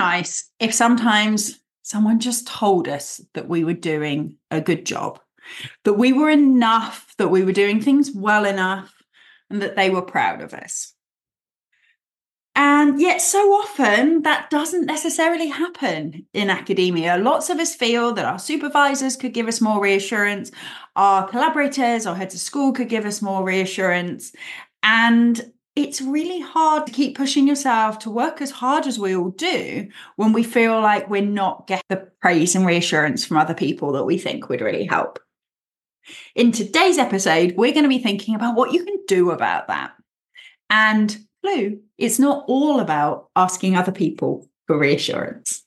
nice if sometimes someone just told us that we were doing a good job, that we were enough, that we were doing things well enough, and that they were proud of us. And yet, so often that doesn't necessarily happen in academia. Lots of us feel that our supervisors could give us more reassurance, our collaborators or heads of school could give us more reassurance. And it's really hard to keep pushing yourself to work as hard as we all do when we feel like we're not getting the praise and reassurance from other people that we think would really help. In today's episode, we're going to be thinking about what you can do about that. And Blue, it's not all about asking other people for reassurance.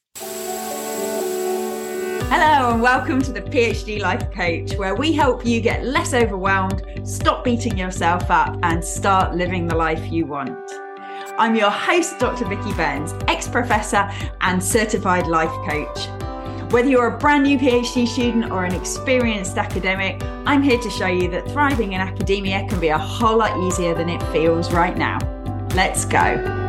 Hello, and welcome to the PhD Life Coach, where we help you get less overwhelmed, stop beating yourself up, and start living the life you want. I'm your host, Dr. Vikki Burns, ex professor and certified life coach. Whether you're a brand new PhD student or an experienced academic, I'm here to show you that thriving in academia can be a whole lot easier than it feels right now. Let's go.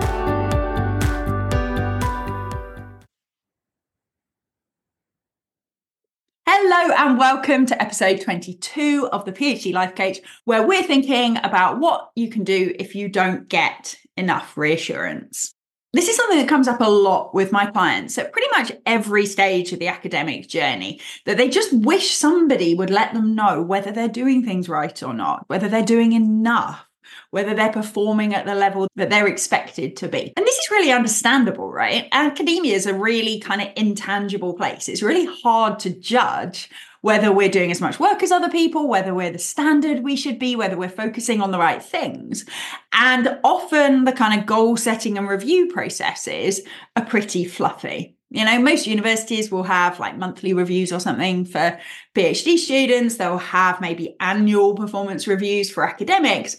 And welcome to episode 22 of the PhD Life Coach, where we're thinking about what you can do if you don't get enough reassurance. This is something that comes up a lot with my clients at pretty much every stage of the academic journey that they just wish somebody would let them know whether they're doing things right or not, whether they're doing enough whether they're performing at the level that they're expected to be. And this is really understandable, right? Academia is a really kind of intangible place. It's really hard to judge whether we're doing as much work as other people, whether we're the standard we should be, whether we're focusing on the right things. And often the kind of goal setting and review processes are pretty fluffy. You know, most universities will have like monthly reviews or something for PhD students. They'll have maybe annual performance reviews for academics,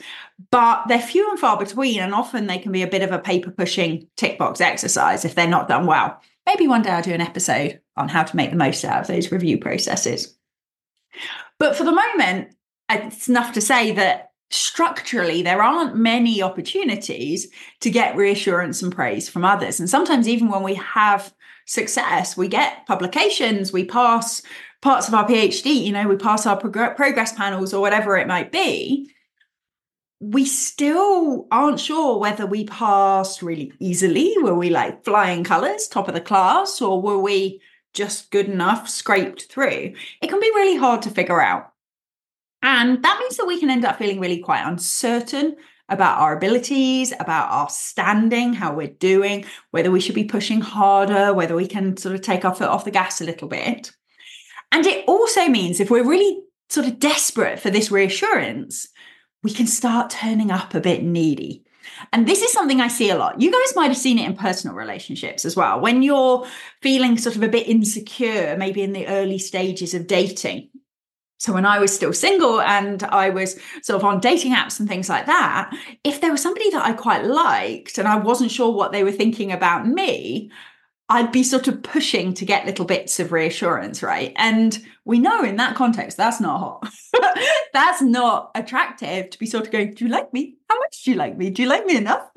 but they're few and far between. And often they can be a bit of a paper pushing tick box exercise if they're not done well. Maybe one day I'll do an episode on how to make the most out of those review processes. But for the moment, it's enough to say that structurally there aren't many opportunities to get reassurance and praise from others. And sometimes, even when we have success. We get publications, we pass parts of our PhD, you know, we pass our prog- progress panels or whatever it might be. We still aren't sure whether we passed really easily. Were we like flying colors, top of the class, or were we just good enough, scraped through? It can be really hard to figure out. And that means that we can end up feeling really quite uncertain about our abilities, about our standing, how we're doing, whether we should be pushing harder, whether we can sort of take our foot off the gas a little bit. And it also means if we're really sort of desperate for this reassurance, we can start turning up a bit needy. And this is something I see a lot. You guys might have seen it in personal relationships as well. When you're feeling sort of a bit insecure, maybe in the early stages of dating, so when I was still single and I was sort of on dating apps and things like that, if there was somebody that I quite liked and I wasn't sure what they were thinking about me, I'd be sort of pushing to get little bits of reassurance, right? And we know in that context, that's not hot. that's not attractive to be sort of going, Do you like me? How much do you like me? Do you like me enough?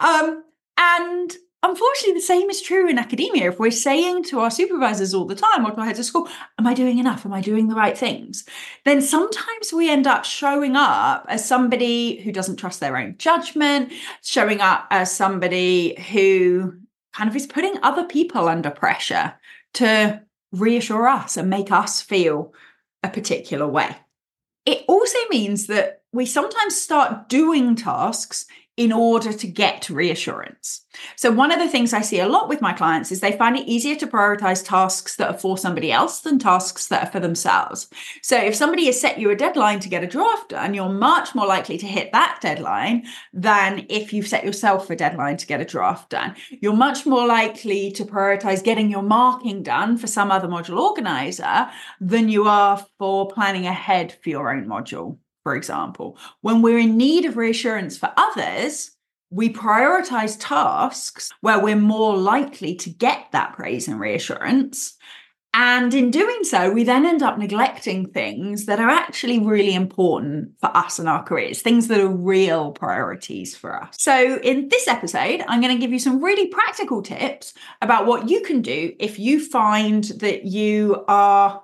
Um, and unfortunately, the same is true in academia. If we're saying to our supervisors all the time or to our heads of school, Am I doing enough? Am I doing the right things? Then sometimes we end up showing up as somebody who doesn't trust their own judgment, showing up as somebody who kind of is putting other people under pressure to reassure us and make us feel a particular way. It also means that we sometimes start doing tasks in order to get reassurance. So, one of the things I see a lot with my clients is they find it easier to prioritize tasks that are for somebody else than tasks that are for themselves. So, if somebody has set you a deadline to get a draft done, you're much more likely to hit that deadline than if you've set yourself a deadline to get a draft done. You're much more likely to prioritize getting your marking done for some other module organizer than you are for planning ahead for your own module for example. When we're in need of reassurance for others, we prioritize tasks where we're more likely to get that praise and reassurance. And in doing so, we then end up neglecting things that are actually really important for us and our careers, things that are real priorities for us. So, in this episode, I'm going to give you some really practical tips about what you can do if you find that you are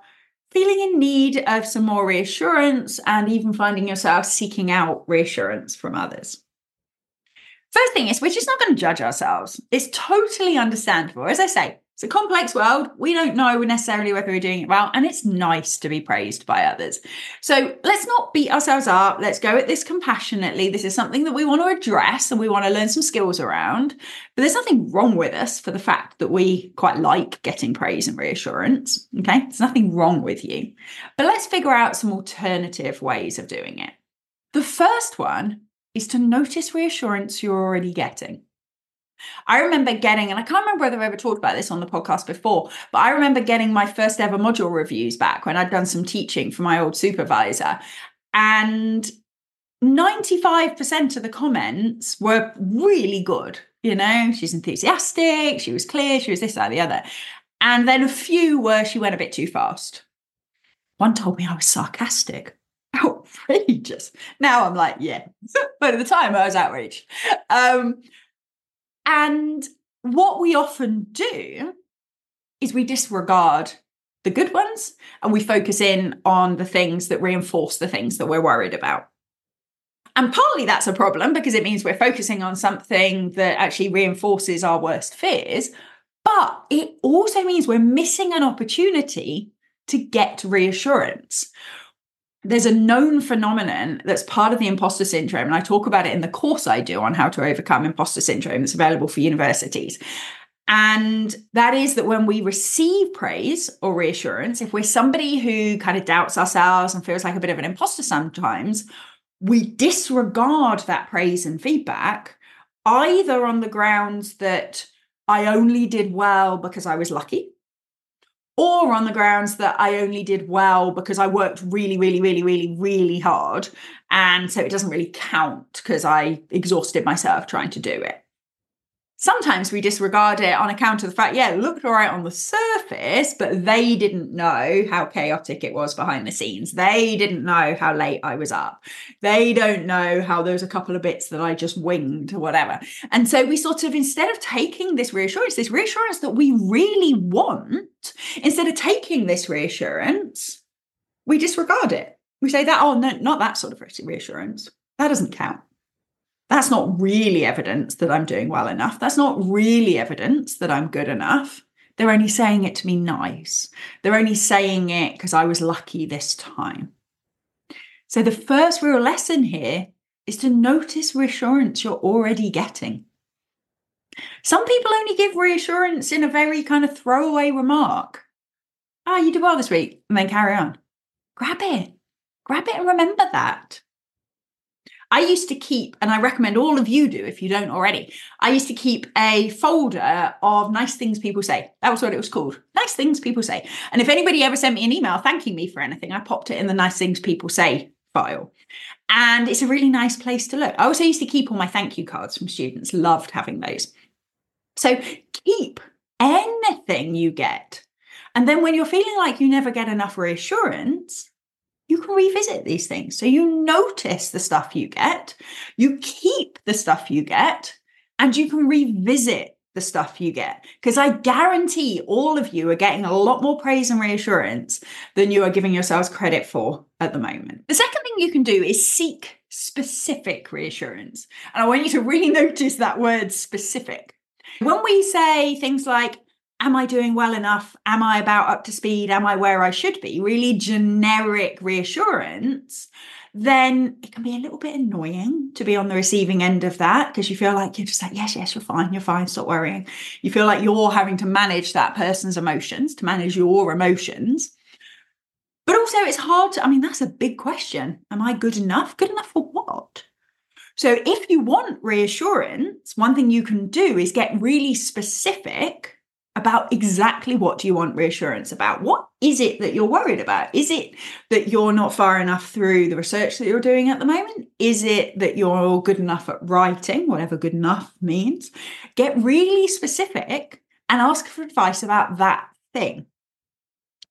feeling in need of some more reassurance and even finding yourself seeking out reassurance from others. First thing is, we're just not going to judge ourselves. It's totally understandable. As I say, it's a complex world. We don't know necessarily whether we're doing it well, and it's nice to be praised by others. So let's not beat ourselves up. Let's go at this compassionately. This is something that we want to address and we want to learn some skills around. But there's nothing wrong with us for the fact that we quite like getting praise and reassurance. Okay. There's nothing wrong with you. But let's figure out some alternative ways of doing it. The first one is to notice reassurance you're already getting. I remember getting, and I can't remember whether I ever talked about this on the podcast before, but I remember getting my first ever module reviews back when I'd done some teaching for my old supervisor. And 95% of the comments were really good. You know, she's enthusiastic, she was clear, she was this, that, the other. And then a few were she went a bit too fast. One told me I was sarcastic. Outrageous. Now I'm like, yeah. but at the time I was outraged. Um, and what we often do is we disregard the good ones and we focus in on the things that reinforce the things that we're worried about. And partly that's a problem because it means we're focusing on something that actually reinforces our worst fears. But it also means we're missing an opportunity to get reassurance there's a known phenomenon that's part of the imposter syndrome. And I talk about it in the course I do on how to overcome imposter syndrome that's available for universities. And that is that when we receive praise or reassurance, if we're somebody who kind of doubts ourselves and feels like a bit of an imposter sometimes, we disregard that praise and feedback either on the grounds that I only did well because I was lucky or on the grounds that I only did well because I worked really, really, really, really, really hard. And so it doesn't really count because I exhausted myself trying to do it. Sometimes we disregard it on account of the fact, yeah, it looked all right on the surface, but they didn't know how chaotic it was behind the scenes. They didn't know how late I was up. They don't know how there was a couple of bits that I just winged or whatever. And so we sort of, instead of taking this reassurance, this reassurance that we really want, instead of taking this reassurance, we disregard it. We say that, oh, no, not that sort of reassurance. That doesn't count that's not really evidence that I'm doing well enough. That's not really evidence that I'm good enough. They're only saying it to be nice. They're only saying it because I was lucky this time. So, the first real lesson here is to notice reassurance you're already getting. Some people only give reassurance in a very kind of throwaway remark. Ah, oh, you did well this week, and then carry on. Grab it. Grab it and remember that. I used to keep, and I recommend all of you do if you don't already, I used to keep a folder of nice things people say. That was what it was called. Nice things people say. And if anybody ever sent me an email thanking me for anything, I popped it in the nice things people say file. And it's a really nice place to look. I also used to keep all my thank you cards from students, loved having those. So keep anything you get. And then when you're feeling like you never get enough reassurance, you can revisit these things. So you notice the stuff you get, you keep the stuff you get, and you can revisit the stuff you get. Because I guarantee all of you are getting a lot more praise and reassurance than you are giving yourselves credit for at the moment. The second thing you can do is seek specific reassurance. And I want you to really notice that word specific. When we say things like, am I doing well enough? Am I about up to speed? Am I where I should be? Really generic reassurance, then it can be a little bit annoying to be on the receiving end of that because you feel like you're just like, yes, yes, you're fine, you're fine, stop worrying. You feel like you're having to manage that person's emotions, to manage your emotions. But also, it's hard to, I mean, that's a big question. Am I good enough? Good enough for what? So, if you want reassurance, one thing you can do is get really specific about exactly what do you want reassurance about? What is it that you're worried about? Is it that you're not far enough through the research that you're doing at the moment? Is it that you're all good enough at writing whatever good enough means? Get really specific and ask for advice about that thing.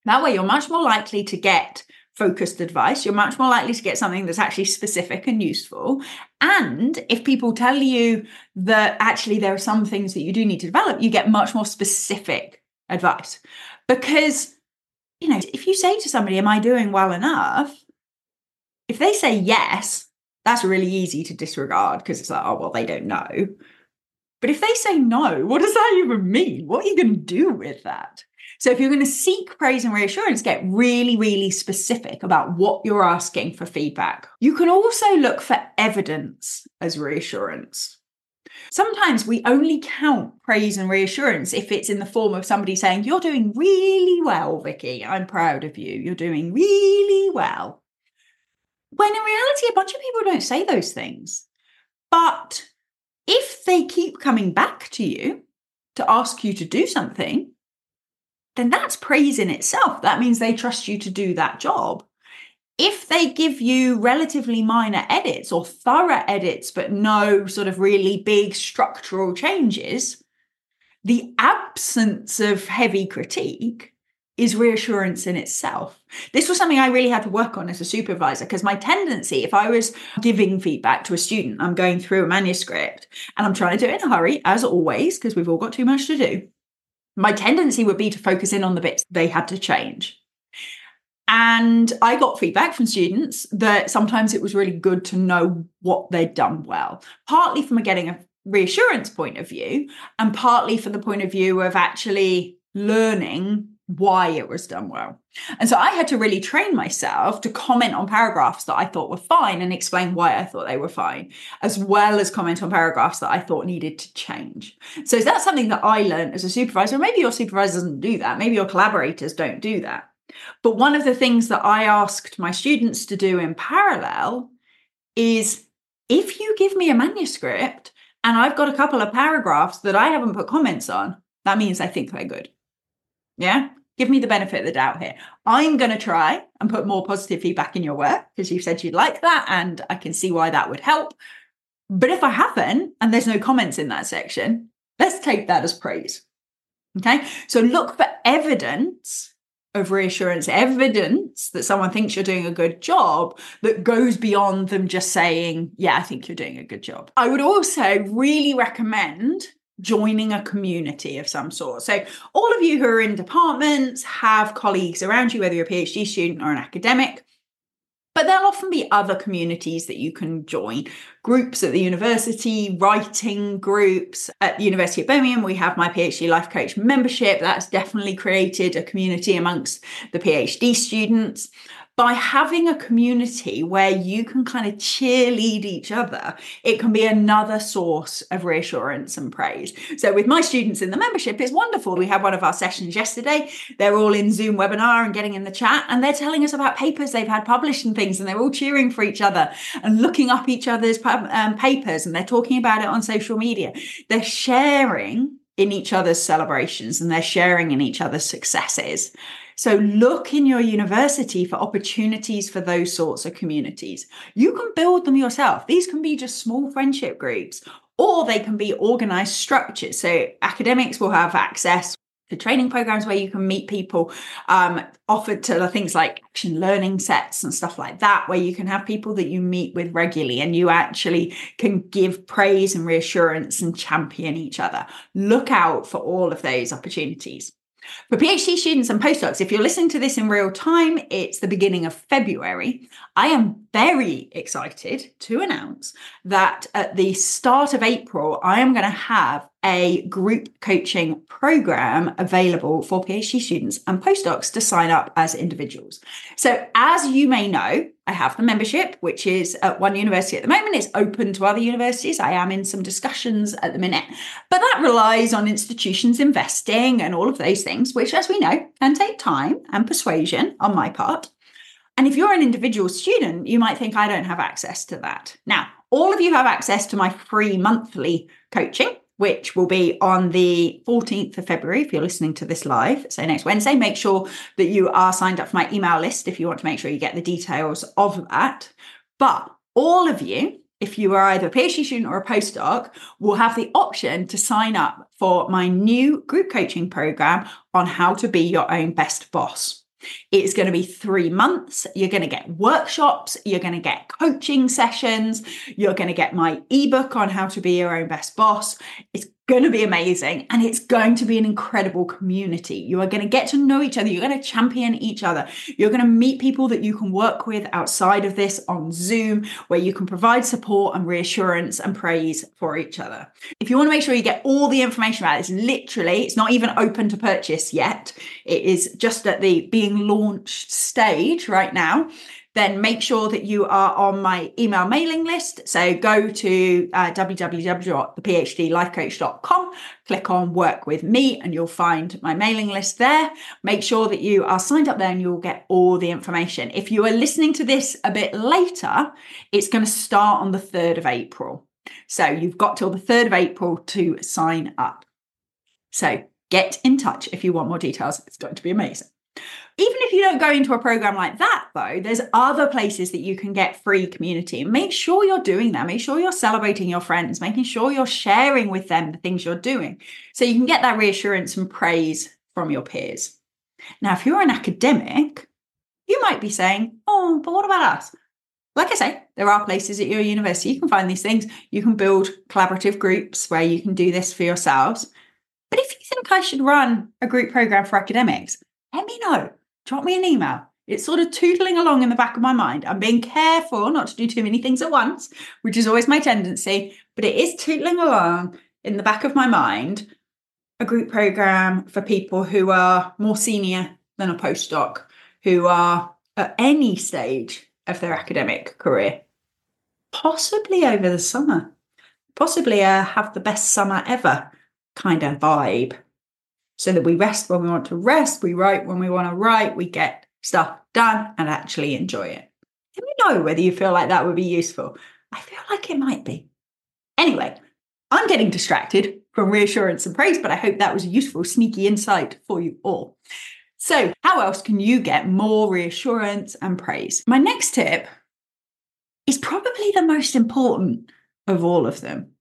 That way, you're much more likely to get focused advice. You're much more likely to get something that's actually specific and useful. And if people tell you that actually there are some things that you do need to develop, you get much more specific advice. Because, you know, if you say to somebody, Am I doing well enough? If they say yes, that's really easy to disregard because it's like, oh, well, they don't know. But if they say no, what does that even mean? What are you going to do with that? So if you're going to seek praise and reassurance, get really, really specific about what you're asking for feedback. You can also look for evidence as reassurance. Sometimes we only count praise and reassurance if it's in the form of somebody saying, You're doing really well, Vikki. I'm proud of you. You're doing really well. When in reality, a bunch of people don't say those things. But if they keep coming back to you to ask you to do something, then that's praise in itself. That means they trust you to do that job. If they give you relatively minor edits or thorough edits, but no sort of really big structural changes, the absence of heavy critique is reassurance in itself. This was something I really had to work on as a supervisor because my tendency, if I was giving feedback to a student, I'm going through a manuscript and I'm trying to do it in a hurry, as always, because we've all got too much to do my tendency would be to focus in on the bits they had to change. And I got feedback from students that sometimes it was really good to know what they'd done well, partly from a getting a reassurance point of view, and partly from the point of view of actually learning why it was done well. And so I had to really train myself to comment on paragraphs that I thought were fine and explain why I thought they were fine, as well as comment on paragraphs that I thought needed to change. So that's something that I learned as a supervisor. Maybe your supervisor doesn't do that. Maybe your collaborators don't do that. But one of the things that I asked my students to do in parallel is if you give me a manuscript and I've got a couple of paragraphs that I haven't put comments on, that means I think they're good. Yeah. Give me the benefit of the doubt here. I'm going to try and put more positive feedback in your work because you said you'd like that. And I can see why that would help. But if I haven't, and there's no comments in that section, let's take that as praise. Okay. So look for evidence of reassurance, evidence that someone thinks you're doing a good job that goes beyond them just saying, Yeah, I think you're doing a good job. I would also really recommend joining a community of some sort. So, all of you who are in departments have colleagues around you, whether you're a PhD student or an academic. But there'll often be other communities that you can join. Groups at the university, writing groups. At the University of Birmingham, we have my PhD Life Coach membership. That's definitely created a community amongst the PhD students by having a community where you can kind of cheerlead each other, it can be another source of reassurance and praise. So, with my students in the membership, it's wonderful. We had one of our sessions yesterday. They're all in Zoom webinar and getting in the chat, and they're telling us about papers they've had published and things, and they're all cheering for each other and looking up each other's um, papers, and they're talking about it on social media. They're sharing in each other's celebrations and they're sharing in each other's successes. So look in your university for opportunities for those sorts of communities. You can build them yourself. These can be just small friendship groups or they can be organized structures. So academics will have access to training programs where you can meet people um, offered to the things like action learning sets and stuff like that where you can have people that you meet with regularly and you actually can give praise and reassurance and champion each other look out for all of those opportunities for PhD students and postdocs, if you're listening to this in real time, it's the beginning of February. I am very excited to announce that at the start of April, I am going to have a group coaching program available for PhD students and postdocs to sign up as individuals. So, as you may know, I have the membership, which is at one university at the moment. It's open to other universities. I am in some discussions at the minute, but that relies on institutions investing and all of those things, which, as we know, can take time and persuasion on my part. And if you're an individual student, you might think I don't have access to that. Now, all of you have access to my free monthly coaching which will be on the 14th of February if you're listening to this live. So next Wednesday, make sure that you are signed up for my email list if you want to make sure you get the details of that. But all of you, if you are either a PhD student or a postdoc, will have the option to sign up for my new group coaching program on how to be your own best boss. It's going to be three months. You're going to get workshops. You're going to get coaching sessions. You're going to get my ebook on how to be your own best boss. It's going to be amazing and it's going to be an incredible community. You are going to get to know each other. You're going to champion each other. You're going to meet people that you can work with outside of this on Zoom, where you can provide support and reassurance and praise for each other. If you want to make sure you get all the information about this, literally, it's not even open to purchase yet. It is just at the being launched stage right now then make sure that you are on my email mailing list. So go to uh, www.thephdlifecoach.com, click on work with me, and you'll find my mailing list there. Make sure that you are signed up there and you'll get all the information. If you are listening to this a bit later, it's going to start on the 3rd of April. So you've got till the 3rd of April to sign up. So get in touch if you want more details. It's going to be amazing. Even if you don't go into a program like that, though, there's other places that you can get free community. Make sure you're doing that. Make sure you're celebrating your friends, making sure you're sharing with them the things you're doing so you can get that reassurance and praise from your peers. Now, if you're an academic, you might be saying, Oh, but what about us? Like I say, there are places at your university you can find these things. You can build collaborative groups where you can do this for yourselves. But if you think I should run a group program for academics, let me know drop me an email. It's sort of tootling along in the back of my mind. I'm being careful not to do too many things at once, which is always my tendency, but it is tootling along in the back of my mind a group program for people who are more senior than a postdoc, who are at any stage of their academic career, possibly over the summer, possibly a have the best summer ever kind of vibe so that we rest when we want to rest, we write when we want to write, we get stuff done and actually enjoy it. Let me know whether you feel like that would be useful. I feel like it might be. Anyway, I'm getting distracted from reassurance and praise, but I hope that was a useful, sneaky insight for you all. So, how else can you get more reassurance and praise? My next tip is probably the most important of all of them,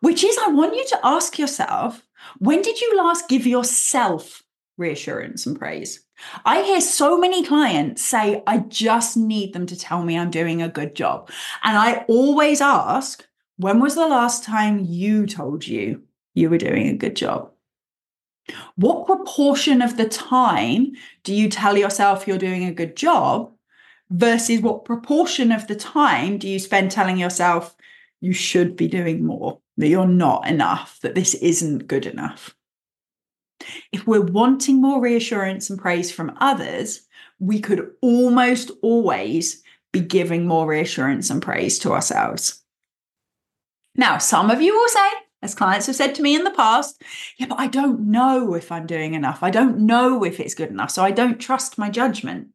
which is I want you to ask yourself when did you last give yourself reassurance and praise? I hear so many clients say, I just need them to tell me I'm doing a good job. And I always ask, when was the last time you told you you were doing a good job? What proportion of the time do you tell yourself you're doing a good job versus what proportion of the time do you spend telling yourself you should be doing more? that you're not enough, that this isn't good enough. If we're wanting more reassurance and praise from others, we could almost always be giving more reassurance and praise to ourselves. Now, some of you will say, as clients have said to me in the past, yeah, but I don't know if I'm doing enough. I don't know if it's good enough. So I don't trust my judgment.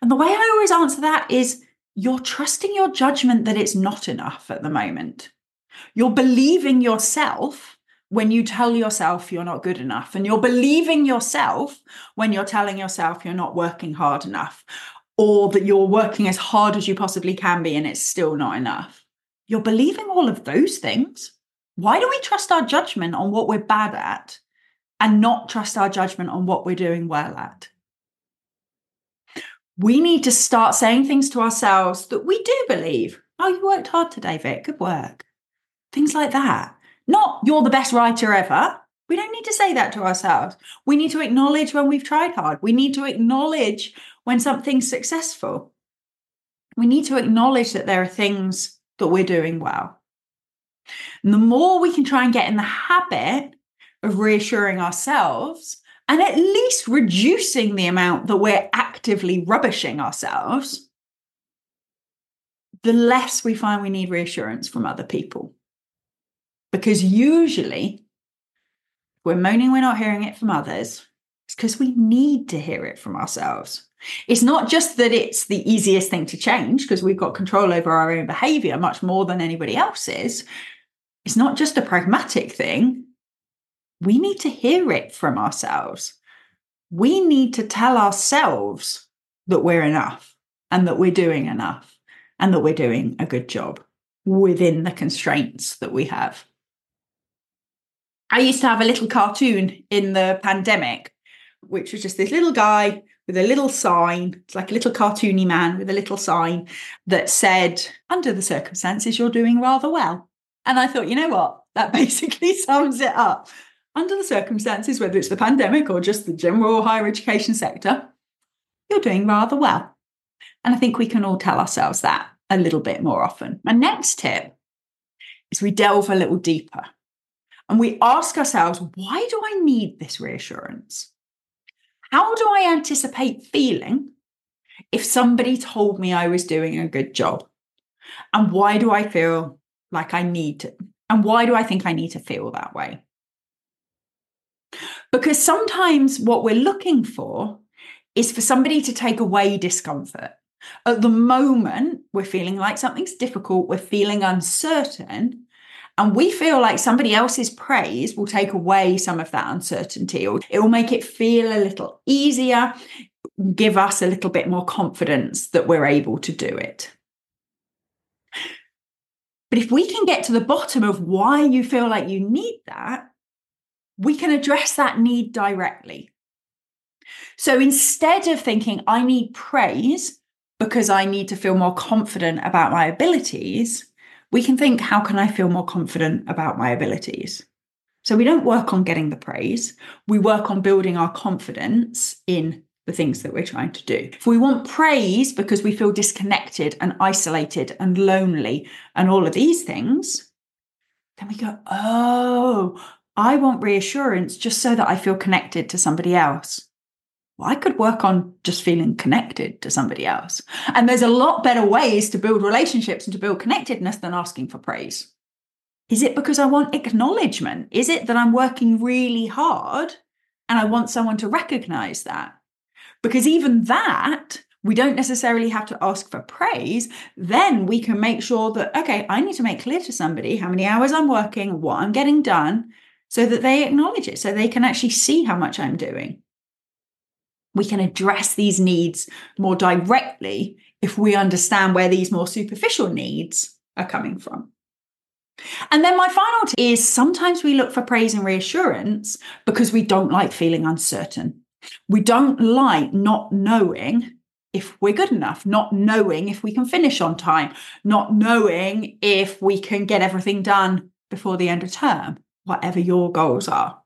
And the way I always answer that is you're trusting your judgment that it's not enough at the moment. You're believing yourself when you tell yourself you're not good enough. And you're believing yourself when you're telling yourself you're not working hard enough or that you're working as hard as you possibly can be and it's still not enough. You're believing all of those things. Why do we trust our judgment on what we're bad at and not trust our judgment on what we're doing well at? We need to start saying things to ourselves that we do believe. Oh, you worked hard today, Vic. Good work. Things like that. Not you're the best writer ever. We don't need to say that to ourselves. We need to acknowledge when we've tried hard. We need to acknowledge when something's successful. We need to acknowledge that there are things that we're doing well. And the more we can try and get in the habit of reassuring ourselves and at least reducing the amount that we're actively rubbishing ourselves, the less we find we need reassurance from other people. Because usually, we're moaning we're not hearing it from others, it's because we need to hear it from ourselves. It's not just that it's the easiest thing to change because we've got control over our own behavior much more than anybody else's. It's not just a pragmatic thing. We need to hear it from ourselves. We need to tell ourselves that we're enough and that we're doing enough and that we're doing a good job within the constraints that we have. I used to have a little cartoon in the pandemic, which was just this little guy with a little sign. It's like a little cartoony man with a little sign that said, Under the circumstances, you're doing rather well. And I thought, you know what? That basically sums it up. Under the circumstances, whether it's the pandemic or just the general higher education sector, you're doing rather well. And I think we can all tell ourselves that a little bit more often. My next tip is we delve a little deeper and we ask ourselves, why do I need this reassurance? How do I anticipate feeling if somebody told me I was doing a good job? And why do I feel like I need to? And why do I think I need to feel that way? Because sometimes what we're looking for is for somebody to take away discomfort. At the moment, we're feeling like something's difficult, we're feeling uncertain, and we feel like somebody else's praise will take away some of that uncertainty, or it will make it feel a little easier, give us a little bit more confidence that we're able to do it. But if we can get to the bottom of why you feel like you need that, we can address that need directly. So instead of thinking, I need praise because I need to feel more confident about my abilities, we can think, how can I feel more confident about my abilities? So we don't work on getting the praise, we work on building our confidence in the things that we're trying to do. If we want praise because we feel disconnected and isolated and lonely and all of these things, then we go, oh, I want reassurance just so that I feel connected to somebody else well, I could work on just feeling connected to somebody else. And there's a lot better ways to build relationships and to build connectedness than asking for praise. Is it because I want acknowledgement? Is it that I'm working really hard and I want someone to recognize that? Because even that, we don't necessarily have to ask for praise. Then we can make sure that, okay, I need to make clear to somebody how many hours I'm working, what I'm getting done, so that they acknowledge it, so they can actually see how much I'm doing we can address these needs more directly if we understand where these more superficial needs are coming from. And then my final tip is sometimes we look for praise and reassurance because we don't like feeling uncertain. We don't like not knowing if we're good enough, not knowing if we can finish on time, not knowing if we can get everything done before the end of term, whatever your goals are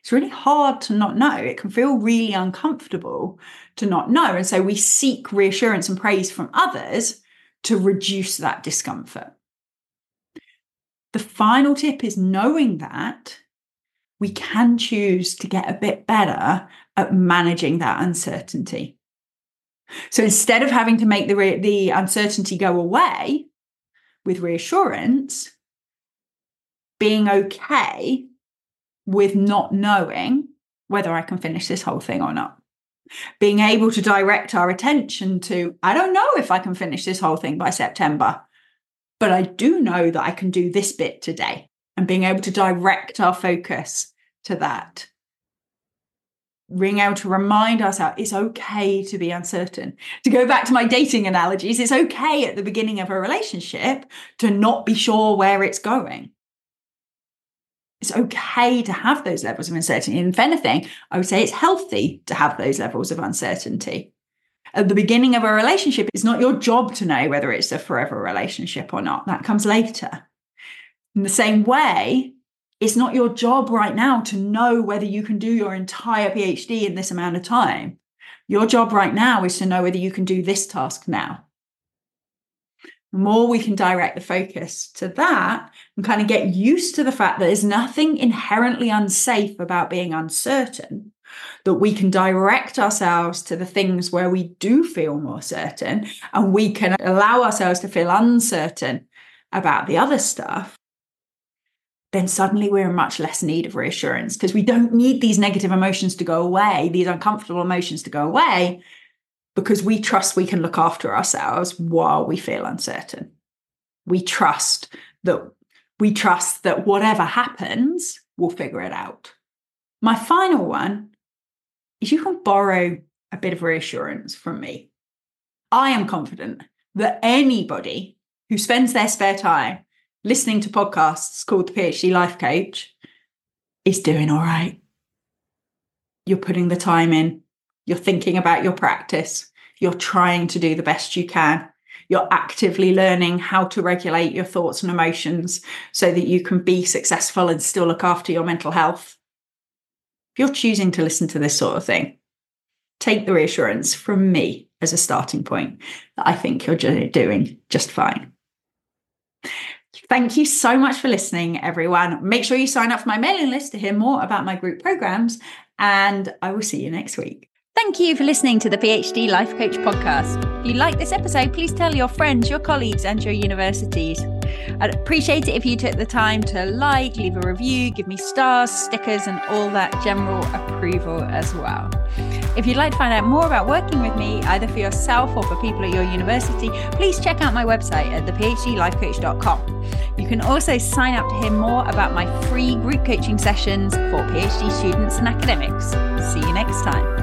it's really hard to not know. It can feel really uncomfortable to not know. And so we seek reassurance and praise from others to reduce that discomfort. The final tip is knowing that we can choose to get a bit better at managing that uncertainty. So instead of having to make the, re- the uncertainty go away with reassurance, being okay with not knowing whether I can finish this whole thing or not. Being able to direct our attention to, I don't know if I can finish this whole thing by September, but I do know that I can do this bit today. And being able to direct our focus to that. Being able to remind ourselves it's okay to be uncertain. To go back to my dating analogies, it's okay at the beginning of a relationship to not be sure where it's going it's okay to have those levels of uncertainty. And if anything, I would say it's healthy to have those levels of uncertainty. At the beginning of a relationship, it's not your job to know whether it's a forever relationship or not. That comes later. In the same way, it's not your job right now to know whether you can do your entire PhD in this amount of time. Your job right now is to know whether you can do this task now more we can direct the focus to that and kind of get used to the fact that there's nothing inherently unsafe about being uncertain, that we can direct ourselves to the things where we do feel more certain and we can allow ourselves to feel uncertain about the other stuff, then suddenly we're in much less need of reassurance because we don't need these negative emotions to go away, these uncomfortable emotions to go away because we trust we can look after ourselves while we feel uncertain. We trust that we trust that whatever happens, we'll figure it out. My final one is you can borrow a bit of reassurance from me. I am confident that anybody who spends their spare time listening to podcasts called the PhD Life Coach is doing all right. You're putting the time in, You're thinking about your practice. You're trying to do the best you can. You're actively learning how to regulate your thoughts and emotions so that you can be successful and still look after your mental health. If you're choosing to listen to this sort of thing, take the reassurance from me as a starting point that I think you're doing just fine. Thank you so much for listening, everyone. Make sure you sign up for my mailing list to hear more about my group programs, and I will see you next week. Thank you for listening to the PhD Life Coach podcast. If you like this episode, please tell your friends, your colleagues, and your universities. I'd appreciate it if you took the time to like, leave a review, give me stars, stickers, and all that general approval as well. If you'd like to find out more about working with me, either for yourself or for people at your university, please check out my website at thephdlifecoach.com. You can also sign up to hear more about my free group coaching sessions for PhD students and academics. See you next time.